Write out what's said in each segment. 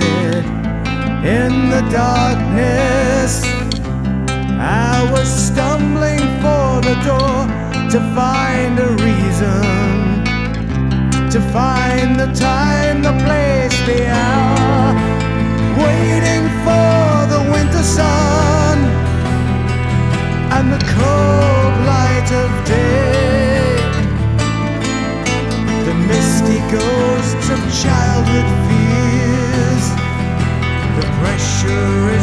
in the darkness. I was stumbling for the door to find a reason, to find the time, the place, the hour, waiting for the winter sun and the cold light of day. The misty ghosts of childhood fear pressure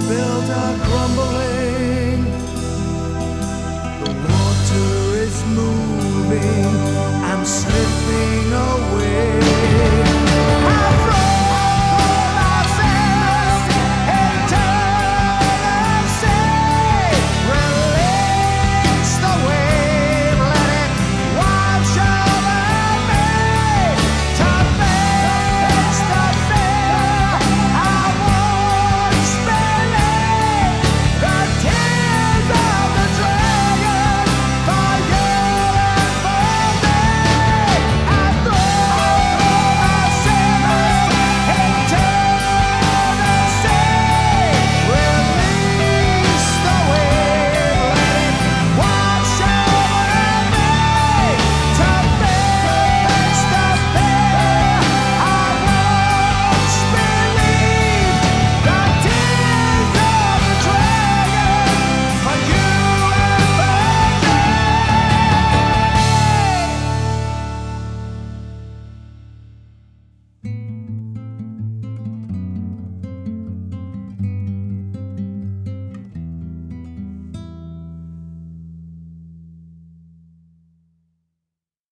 I built a crumble.